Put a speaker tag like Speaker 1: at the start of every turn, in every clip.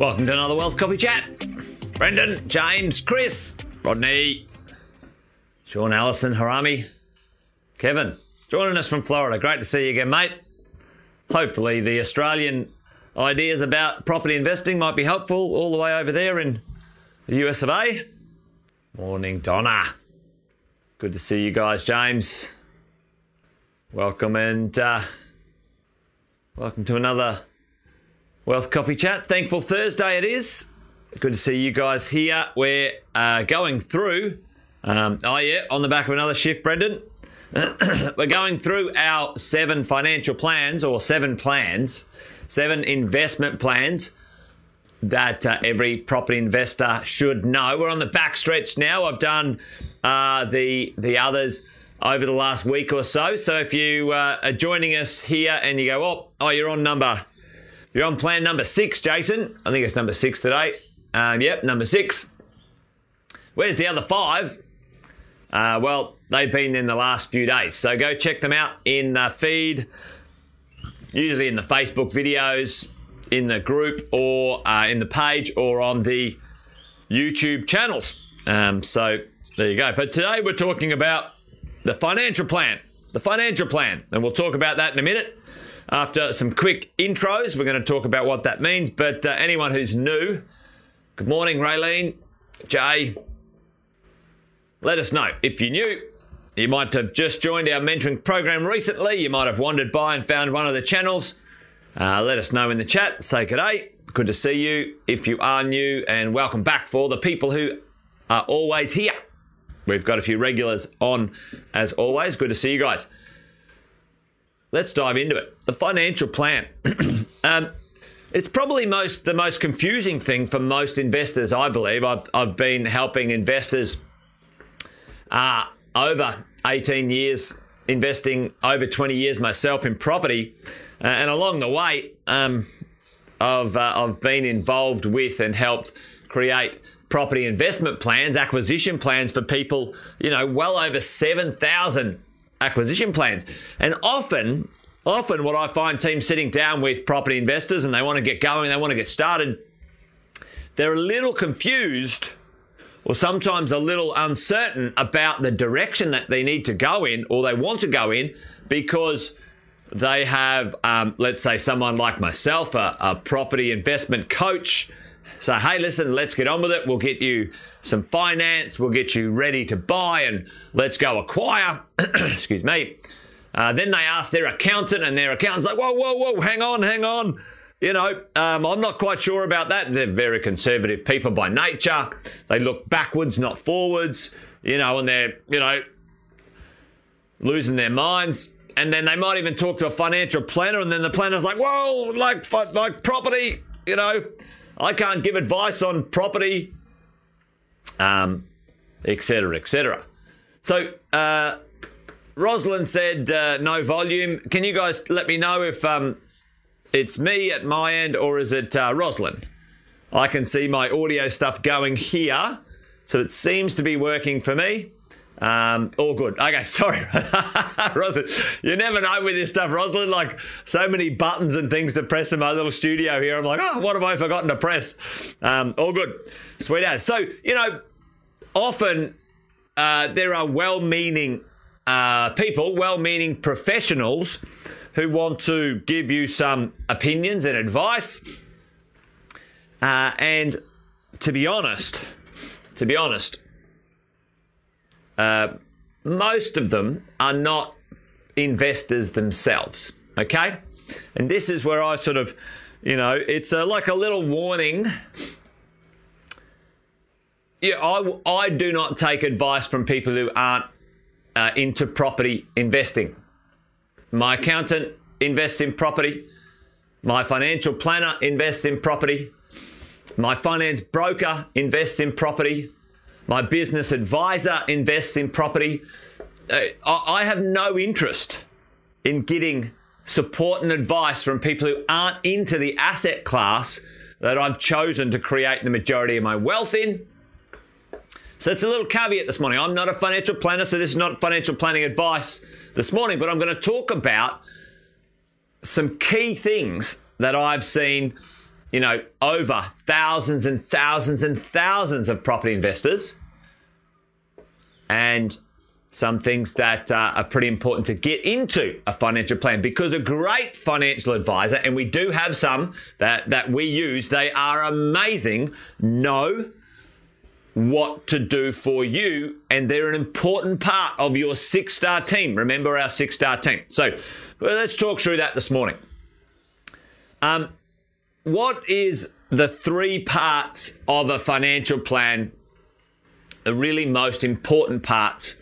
Speaker 1: Welcome to another Wealth Coffee Chat. Brendan, James, Chris, Rodney, Sean Allison, Harami, Kevin, joining us from Florida. Great to see you again, mate. Hopefully, the Australian ideas about property investing might be helpful all the way over there in the US of A. Morning, Donna. Good to see you guys, James. Welcome and uh, welcome to another Wealth Coffee Chat. Thankful Thursday it is. Good to see you guys here. We're uh, going through, um, oh yeah, on the back of another shift, Brendan. We're going through our seven financial plans or seven plans, seven investment plans that uh, every property investor should know. We're on the back stretch now. I've done uh, the the others over the last week or so. So if you uh, are joining us here and you go, oh, oh, you're on number you're on plan number six, Jason. I think it's number six today. Um, yep, number six. Where's the other five? Uh, well, they've been in the last few days. So go check them out in the feed, usually in the Facebook videos, in the group, or uh, in the page, or on the YouTube channels. Um, so there you go. But today we're talking about the financial plan. The financial plan. And we'll talk about that in a minute. After some quick intros, we're going to talk about what that means. But uh, anyone who's new, good morning, Raylene, Jay. Let us know if you're new. You might have just joined our mentoring program recently. You might have wandered by and found one of the channels. Uh, let us know in the chat. Say good day. Good to see you if you are new, and welcome back for the people who are always here. We've got a few regulars on as always. Good to see you guys let's dive into it. The financial plan. um, it's probably most the most confusing thing for most investors, I believe. I've, I've been helping investors uh, over 18 years, investing over 20 years myself in property. Uh, and along the way, um, I've, uh, I've been involved with and helped create property investment plans, acquisition plans for people, you know, well over 7,000 acquisition plans. And often, often what I find teams sitting down with property investors and they want to get going, they want to get started, they're a little confused or sometimes a little uncertain about the direction that they need to go in or they want to go in because they have, um, let's say, someone like myself, a, a property investment coach say, hey, listen, let's get on with it. We'll get you some finance. We'll get you ready to buy and let's go acquire. Excuse me. Uh, then they ask their accountant, and their accountant's like, whoa, whoa, whoa, hang on, hang on. You know, um, I'm not quite sure about that. They're very conservative people by nature. They look backwards, not forwards, you know, and they're, you know, losing their minds. And then they might even talk to a financial planner, and then the planner's like, whoa, like, like property, you know, I can't give advice on property, um, etc., etc. So, uh, Rosalind said uh, no volume. Can you guys let me know if um, it's me at my end or is it uh, Rosalind? I can see my audio stuff going here, so it seems to be working for me. Um, all good. Okay, sorry, Rosalind. You never know with this stuff, Rosalind. Like so many buttons and things to press in my little studio here. I'm like, oh, what have I forgotten to press? Um, all good, sweet as. So you know, often uh, there are well-meaning uh, people, well-meaning professionals who want to give you some opinions and advice. Uh, and to be honest, to be honest, uh, most of them are not investors themselves. Okay, and this is where I sort of, you know, it's a, like a little warning. Yeah, I, I do not take advice from people who aren't uh, into property investing. My accountant invests in property. My financial planner invests in property. My finance broker invests in property. My business advisor invests in property. Uh, I have no interest in getting support and advice from people who aren't into the asset class that I've chosen to create the majority of my wealth in. So it's a little caveat this morning. I'm not a financial planner, so this is not financial planning advice this morning, but I'm going to talk about some key things that I've seen you know, over thousands and thousands and thousands of property investors and some things that uh, are pretty important to get into a financial plan because a great financial advisor, and we do have some that, that we use, they are amazing, know what to do for you, and they're an important part of your six star team. Remember our six star team. So well, let's talk through that this morning. Um, what is the three parts of a financial plan? The really most important parts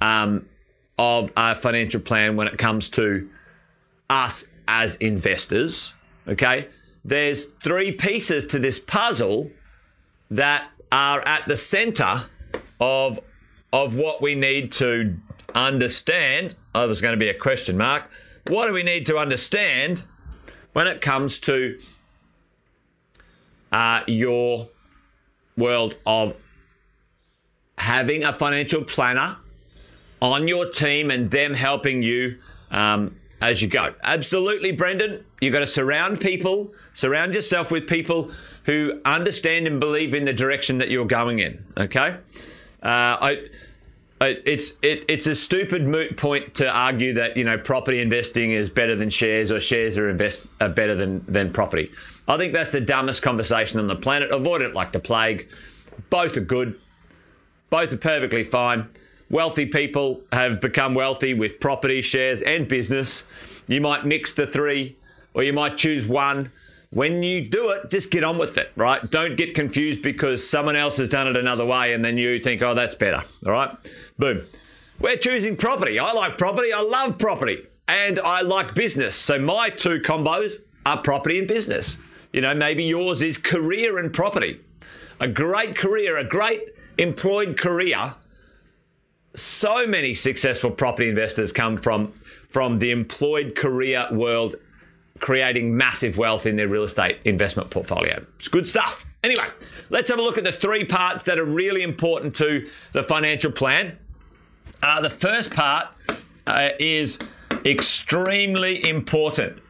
Speaker 1: um, of a financial plan when it comes to us as investors. Okay, there's three pieces to this puzzle that are at the center of of what we need to understand. Oh, there's going to be a question mark. What do we need to understand when it comes to uh, your world of having a financial planner on your team and them helping you um, as you go. Absolutely, Brendan. You've got to surround people, surround yourself with people who understand and believe in the direction that you're going in. Okay, uh, I, it's it, it's a stupid moot point to argue that you know property investing is better than shares or shares are invest are better than than property. I think that's the dumbest conversation on the planet. Avoid it like the plague. Both are good. Both are perfectly fine. Wealthy people have become wealthy with property, shares, and business. You might mix the three, or you might choose one. When you do it, just get on with it, right? Don't get confused because someone else has done it another way and then you think, oh, that's better, all right? Boom. We're choosing property. I like property. I love property. And I like business. So my two combos are property and business. You know, maybe yours is career and property. A great career, a great employed career so many successful property investors come from from the employed career world creating massive wealth in their real estate investment portfolio. It's good stuff. Anyway, let's have a look at the three parts that are really important to the financial plan. Uh, the first part uh, is extremely important.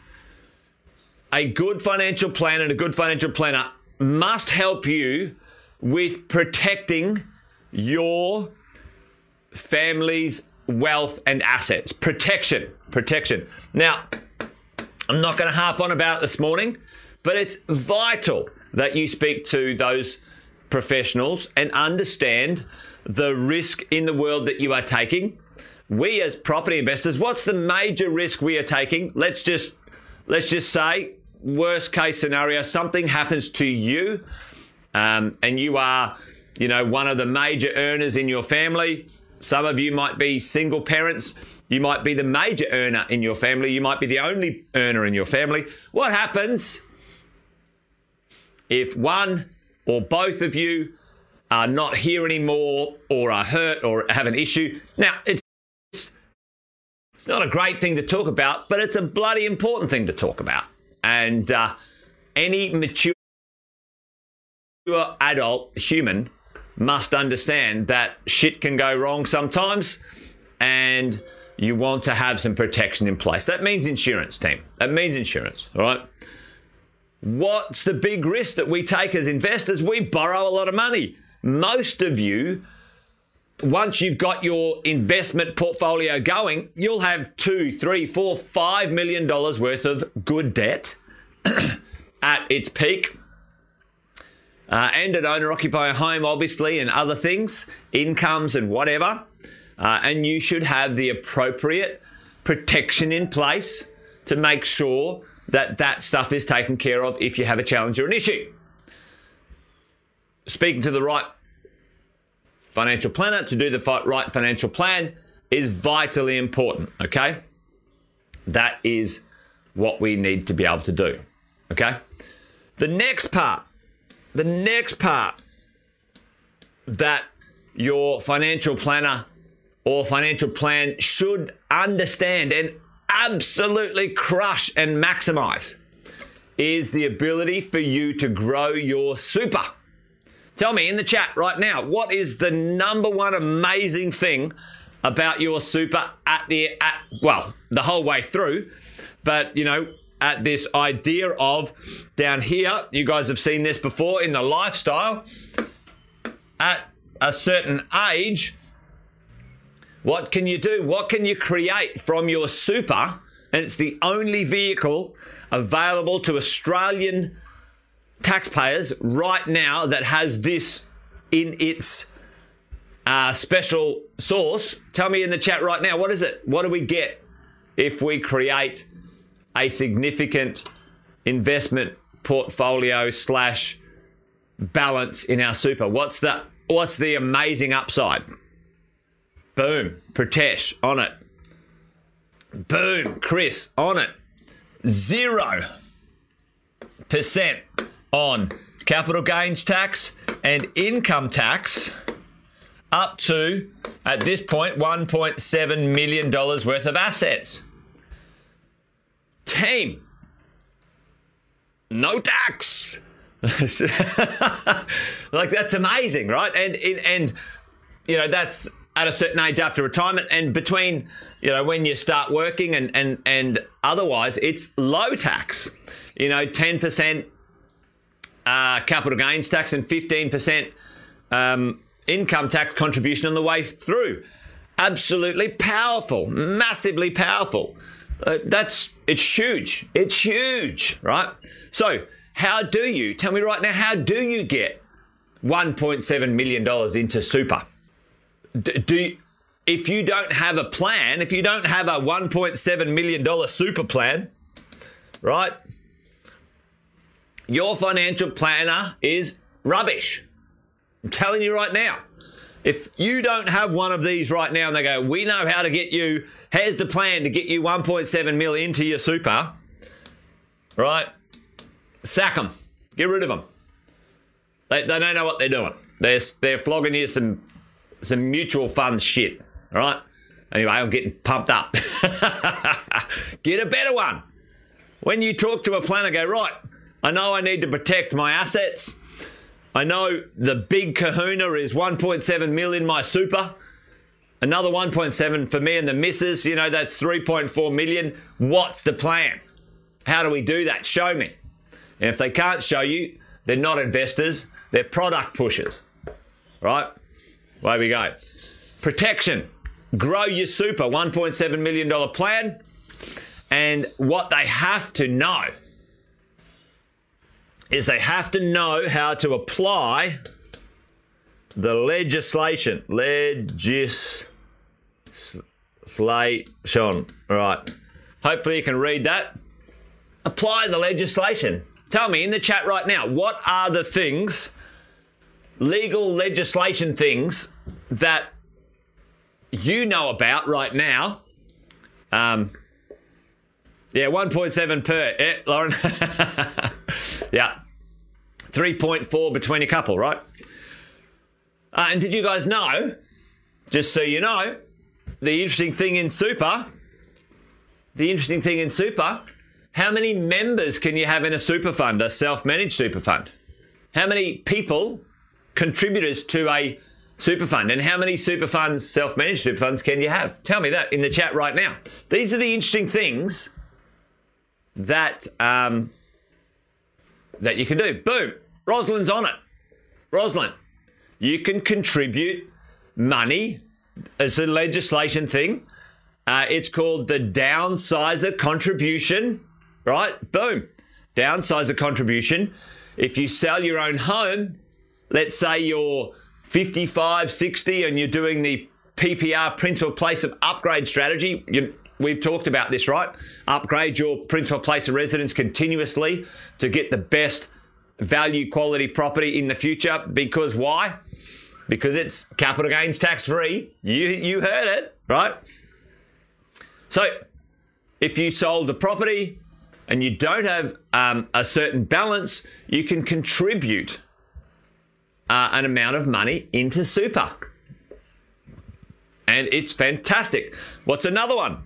Speaker 1: A good financial plan and a good financial planner must help you with protecting your family's wealth, and assets. Protection. Protection. Now, I'm not going to harp on about this morning, but it's vital that you speak to those professionals and understand the risk in the world that you are taking. We as property investors, what's the major risk we are taking? Let's just let's just say worst case scenario, something happens to you, um, and you are, you know, one of the major earners in your family. Some of you might be single parents. You might be the major earner in your family. You might be the only earner in your family. What happens if one or both of you are not here anymore or are hurt or have an issue? Now, it's it's not a great thing to talk about, but it's a bloody important thing to talk about. And uh, any mature adult human must understand that shit can go wrong sometimes and you want to have some protection in place. That means insurance, team. That means insurance, all right? What's the big risk that we take as investors? We borrow a lot of money. Most of you, once you've got your investment portfolio going, you'll have two, three, four, five million dollars worth of good debt at its peak uh, and an owner occupy a home, obviously, and other things, incomes and whatever. Uh, and you should have the appropriate protection in place to make sure that that stuff is taken care of if you have a challenge or an issue. Speaking to the right financial planner to do the right financial plan is vitally important, okay? That is what we need to be able to do, okay? The next part the next part that your financial planner or financial plan should understand and absolutely crush and maximize is the ability for you to grow your super. Tell me in the chat right now, what is the number one amazing thing about your super at the at well, the whole way through, but you know, at this idea of down here, you guys have seen this before in the lifestyle. At a certain age, what can you do? What can you create from your super? And it's the only vehicle available to Australian taxpayers right now that has this in its uh, special source. Tell me in the chat right now, what is it? What do we get if we create a significant investment portfolio slash balance in our super? What's the what's the amazing upside? Boom, Pratesh on it. Boom, Chris on it. Zero percent on capital gains tax and income tax up to, at this point, 1.7 million worth of assets. Team, no tax. like that's amazing, right? And and you know that's at a certain age after retirement, and between you know when you start working and and and otherwise, it's low tax. You know, ten percent uh, capital gains tax and fifteen percent um, income tax contribution on the way through. Absolutely powerful, massively powerful. Uh, that's it's huge. It's huge, right? So, how do you tell me right now? How do you get 1.7 million dollars into super? D- do you, if you don't have a plan, if you don't have a 1.7 million dollar super plan, right? Your financial planner is rubbish. I'm telling you right now. If you don't have one of these right now and they go, we know how to get you, here's the plan to get you 1.7 mil into your super, right? Sack them. Get rid of them. They, they don't know what they're doing. They're, they're flogging you some, some mutual fund shit, all right? Anyway, I'm getting pumped up. get a better one. When you talk to a planner, go, right, I know I need to protect my assets. I know the big kahuna is 1.7 million my super. Another 1.7 for me and the missus. You know, that's 3.4 million. What's the plan? How do we do that? Show me. And if they can't show you, they're not investors, they're product pushers. Right? Away we go. Protection. Grow your super, $1.7 million plan. And what they have to know is they have to know how to apply the legislation. Legislation. Right. Hopefully you can read that. Apply the legislation. Tell me in the chat right now, what are the things, legal legislation things, that you know about right now? Um, yeah, 1.7 per. Yeah, Lauren. yeah. 3.4 between a couple, right? Uh, and did you guys know, just so you know, the interesting thing in super, the interesting thing in super, how many members can you have in a super fund, a self managed super fund? How many people, contributors to a super fund, and how many super funds, self managed super funds, can you have? Tell me that in the chat right now. These are the interesting things that um, that you can do. Boom, Rosalind's on it. Rosalind, you can contribute money as a legislation thing. Uh, it's called the downsizer contribution, right? Boom, downsizer contribution. If you sell your own home, let's say you're 55, 60, and you're doing the PPR principal place of upgrade strategy, you, We've talked about this, right? Upgrade your principal place of residence continuously to get the best value quality property in the future. Because why? Because it's capital gains tax free. You you heard it, right? So if you sold the property and you don't have um, a certain balance, you can contribute uh, an amount of money into super. And it's fantastic. What's another one?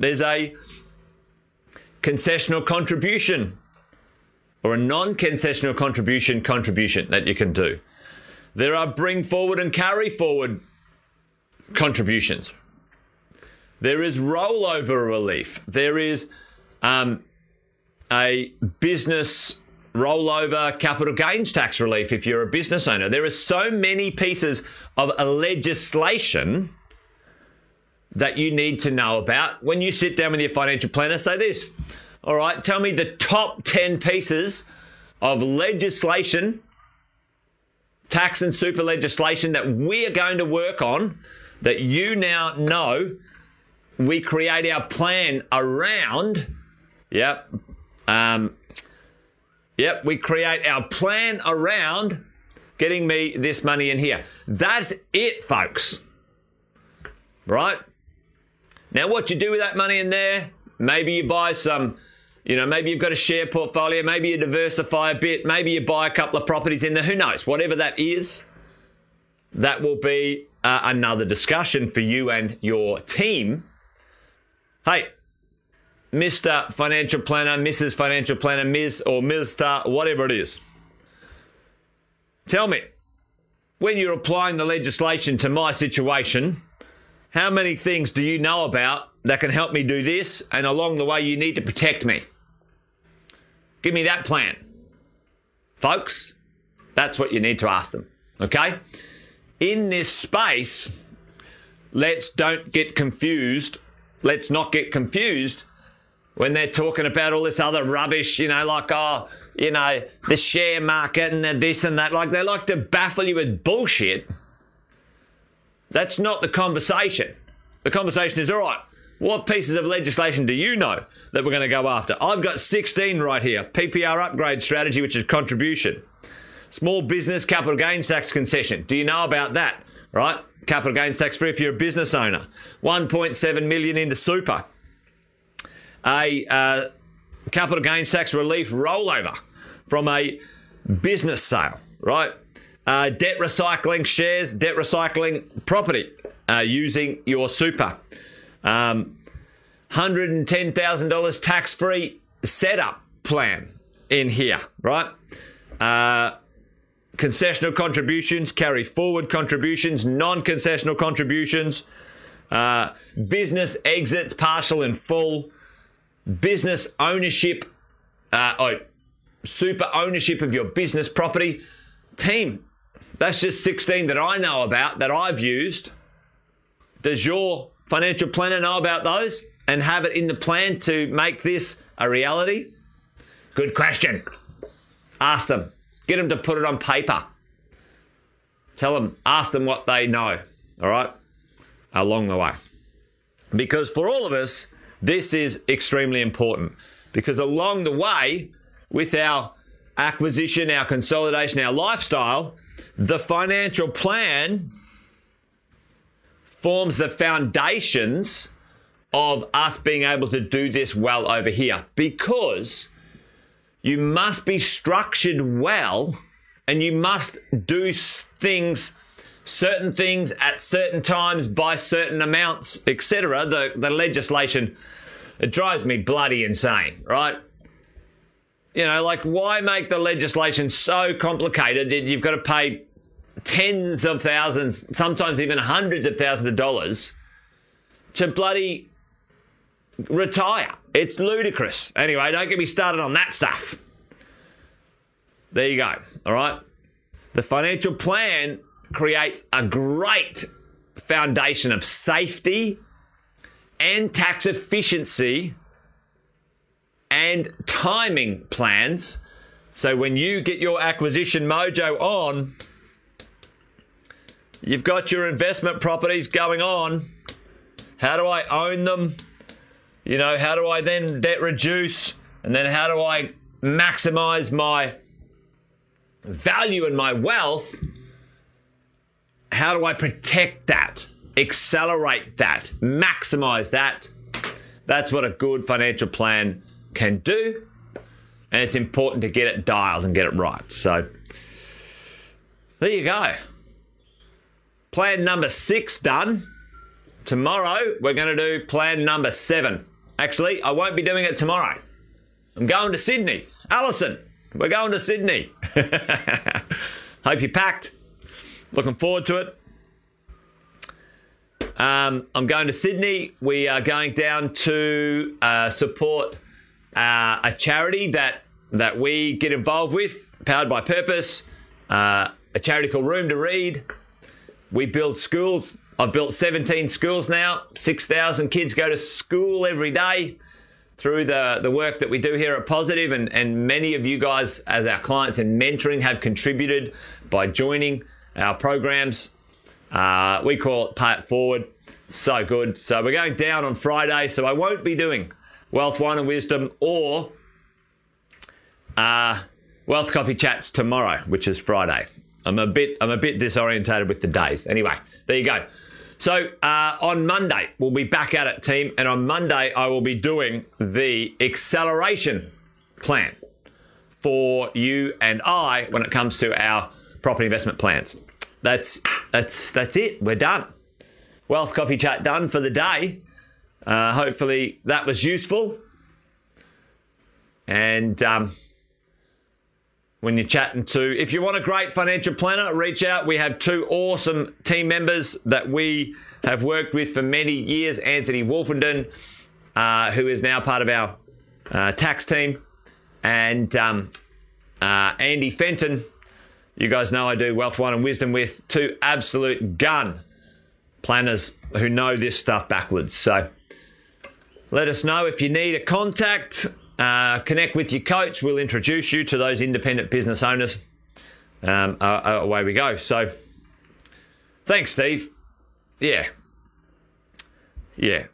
Speaker 1: There's a concessional contribution or a non concessional contribution contribution that you can do. There are bring forward and carry forward contributions. There is rollover relief. There is um, a business rollover capital gains tax relief if you're a business owner. There are so many pieces of legislation that you need to know about when you sit down with your financial planner. Say this, all right, tell me the top 10 pieces of legislation, tax and super legislation that we are going to work on that you now know we create our plan around. Yep. Um, yep, we create our plan around getting me this money in here. That's it, folks. Right? Now, what you do with that money in there, maybe you buy some, you know, maybe you've got a share portfolio, maybe you diversify a bit, maybe you buy a couple of properties in there, who knows? Whatever that is, that will be uh, another discussion for you and your team. Hey, Mr. Financial Planner, Mrs. Financial Planner, Ms. or Mr. whatever it is. Tell me, when you're applying the legislation to my situation, how many things do you know about that can help me do this? And along the way, you need to protect me. Give me that plan. Folks, that's what you need to ask them. Okay? In this space, let's don't get confused. Let's not get confused when they're talking about all this other rubbish, you know, like, oh, you know, the share market and this and that. Like, they like to baffle you with bullshit. That's not the conversation. The conversation is all right, what pieces of legislation do you know that we're going to go after? I've got 16 right here PPR upgrade strategy, which is contribution. Small business capital gains tax concession. Do you know about that? Right? Capital gains tax free if you're a business owner. 1.7 million into super. A uh, capital gains tax relief rollover from a business sale, right? Uh, debt recycling shares, debt recycling property uh, using your super. Um, $110,000 tax free setup plan in here, right? Uh, concessional contributions, carry forward contributions, non concessional contributions, uh, business exits, partial and full, business ownership, uh, oh, super ownership of your business property. Team, that's just 16 that I know about that I've used. Does your financial planner know about those and have it in the plan to make this a reality? Good question. Ask them. Get them to put it on paper. Tell them, ask them what they know, all right, along the way. Because for all of us, this is extremely important because along the way, with our acquisition, our consolidation, our lifestyle, the financial plan forms the foundations of us being able to do this well over here because you must be structured well and you must do things certain things at certain times by certain amounts etc the the legislation it drives me bloody insane right? You know like why make the legislation so complicated that you've got to pay tens of thousands sometimes even hundreds of thousands of dollars to bloody retire. It's ludicrous. Anyway don't get me started on that stuff. There you go. All right? The financial plan creates a great foundation of safety and tax efficiency and timing plans. So when you get your acquisition mojo on, you've got your investment properties going on. How do I own them? You know, how do I then debt reduce? And then how do I maximize my value and my wealth, how do I protect that, accelerate that, maximize that? That's what a good financial plan can do. And it's important to get it dialed and get it right. So there you go. Plan number six done. Tomorrow, we're going to do plan number seven. Actually, I won't be doing it tomorrow. I'm going to Sydney. Alison, we're going to Sydney. Hope you packed. Looking forward to it. Um, I'm going to Sydney. We are going down to uh, support uh, a charity that that we get involved with, powered by purpose. Uh, a charity called Room to Read. We build schools. I've built 17 schools now. 6,000 kids go to school every day through the, the work that we do here at Positive, and, and many of you guys, as our clients and mentoring, have contributed by joining our programs. Uh, we call it Pay It Forward. So good. So we're going down on Friday, so I won't be doing Wealth, Wine, and Wisdom or uh, Wealth Coffee Chats tomorrow, which is Friday. I'm a bit I'm a bit disorientated with the days. Anyway, there you go. So uh, on Monday we'll be back at it, team, and on Monday I will be doing the acceleration plan for you and I when it comes to our property investment plans. That's that's that's it. We're done. Wealth Coffee Chat done for the day. Uh, hopefully that was useful. And um, when you're chatting to, if you want a great financial planner, reach out. We have two awesome team members that we have worked with for many years. Anthony Wolfenden, uh, who is now part of our uh, tax team, and um, uh, Andy Fenton. You guys know I do Wealth, Wine and Wisdom with two absolute gun planners who know this stuff backwards. So let us know if you need a contact. Uh, connect with your coach. We'll introduce you to those independent business owners. Um, uh, uh, away we go. So, thanks, Steve. Yeah. Yeah.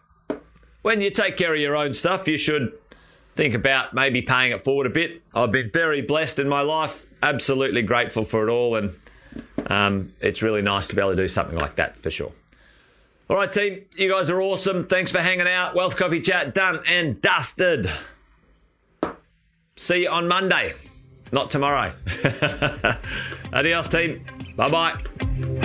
Speaker 1: When you take care of your own stuff, you should think about maybe paying it forward a bit. I've been very blessed in my life, absolutely grateful for it all, and um, it's really nice to be able to do something like that for sure. All right, team, you guys are awesome. Thanks for hanging out. Wealth Coffee Chat done and dusted. See you on Monday, not tomorrow. Adios, team. Bye bye.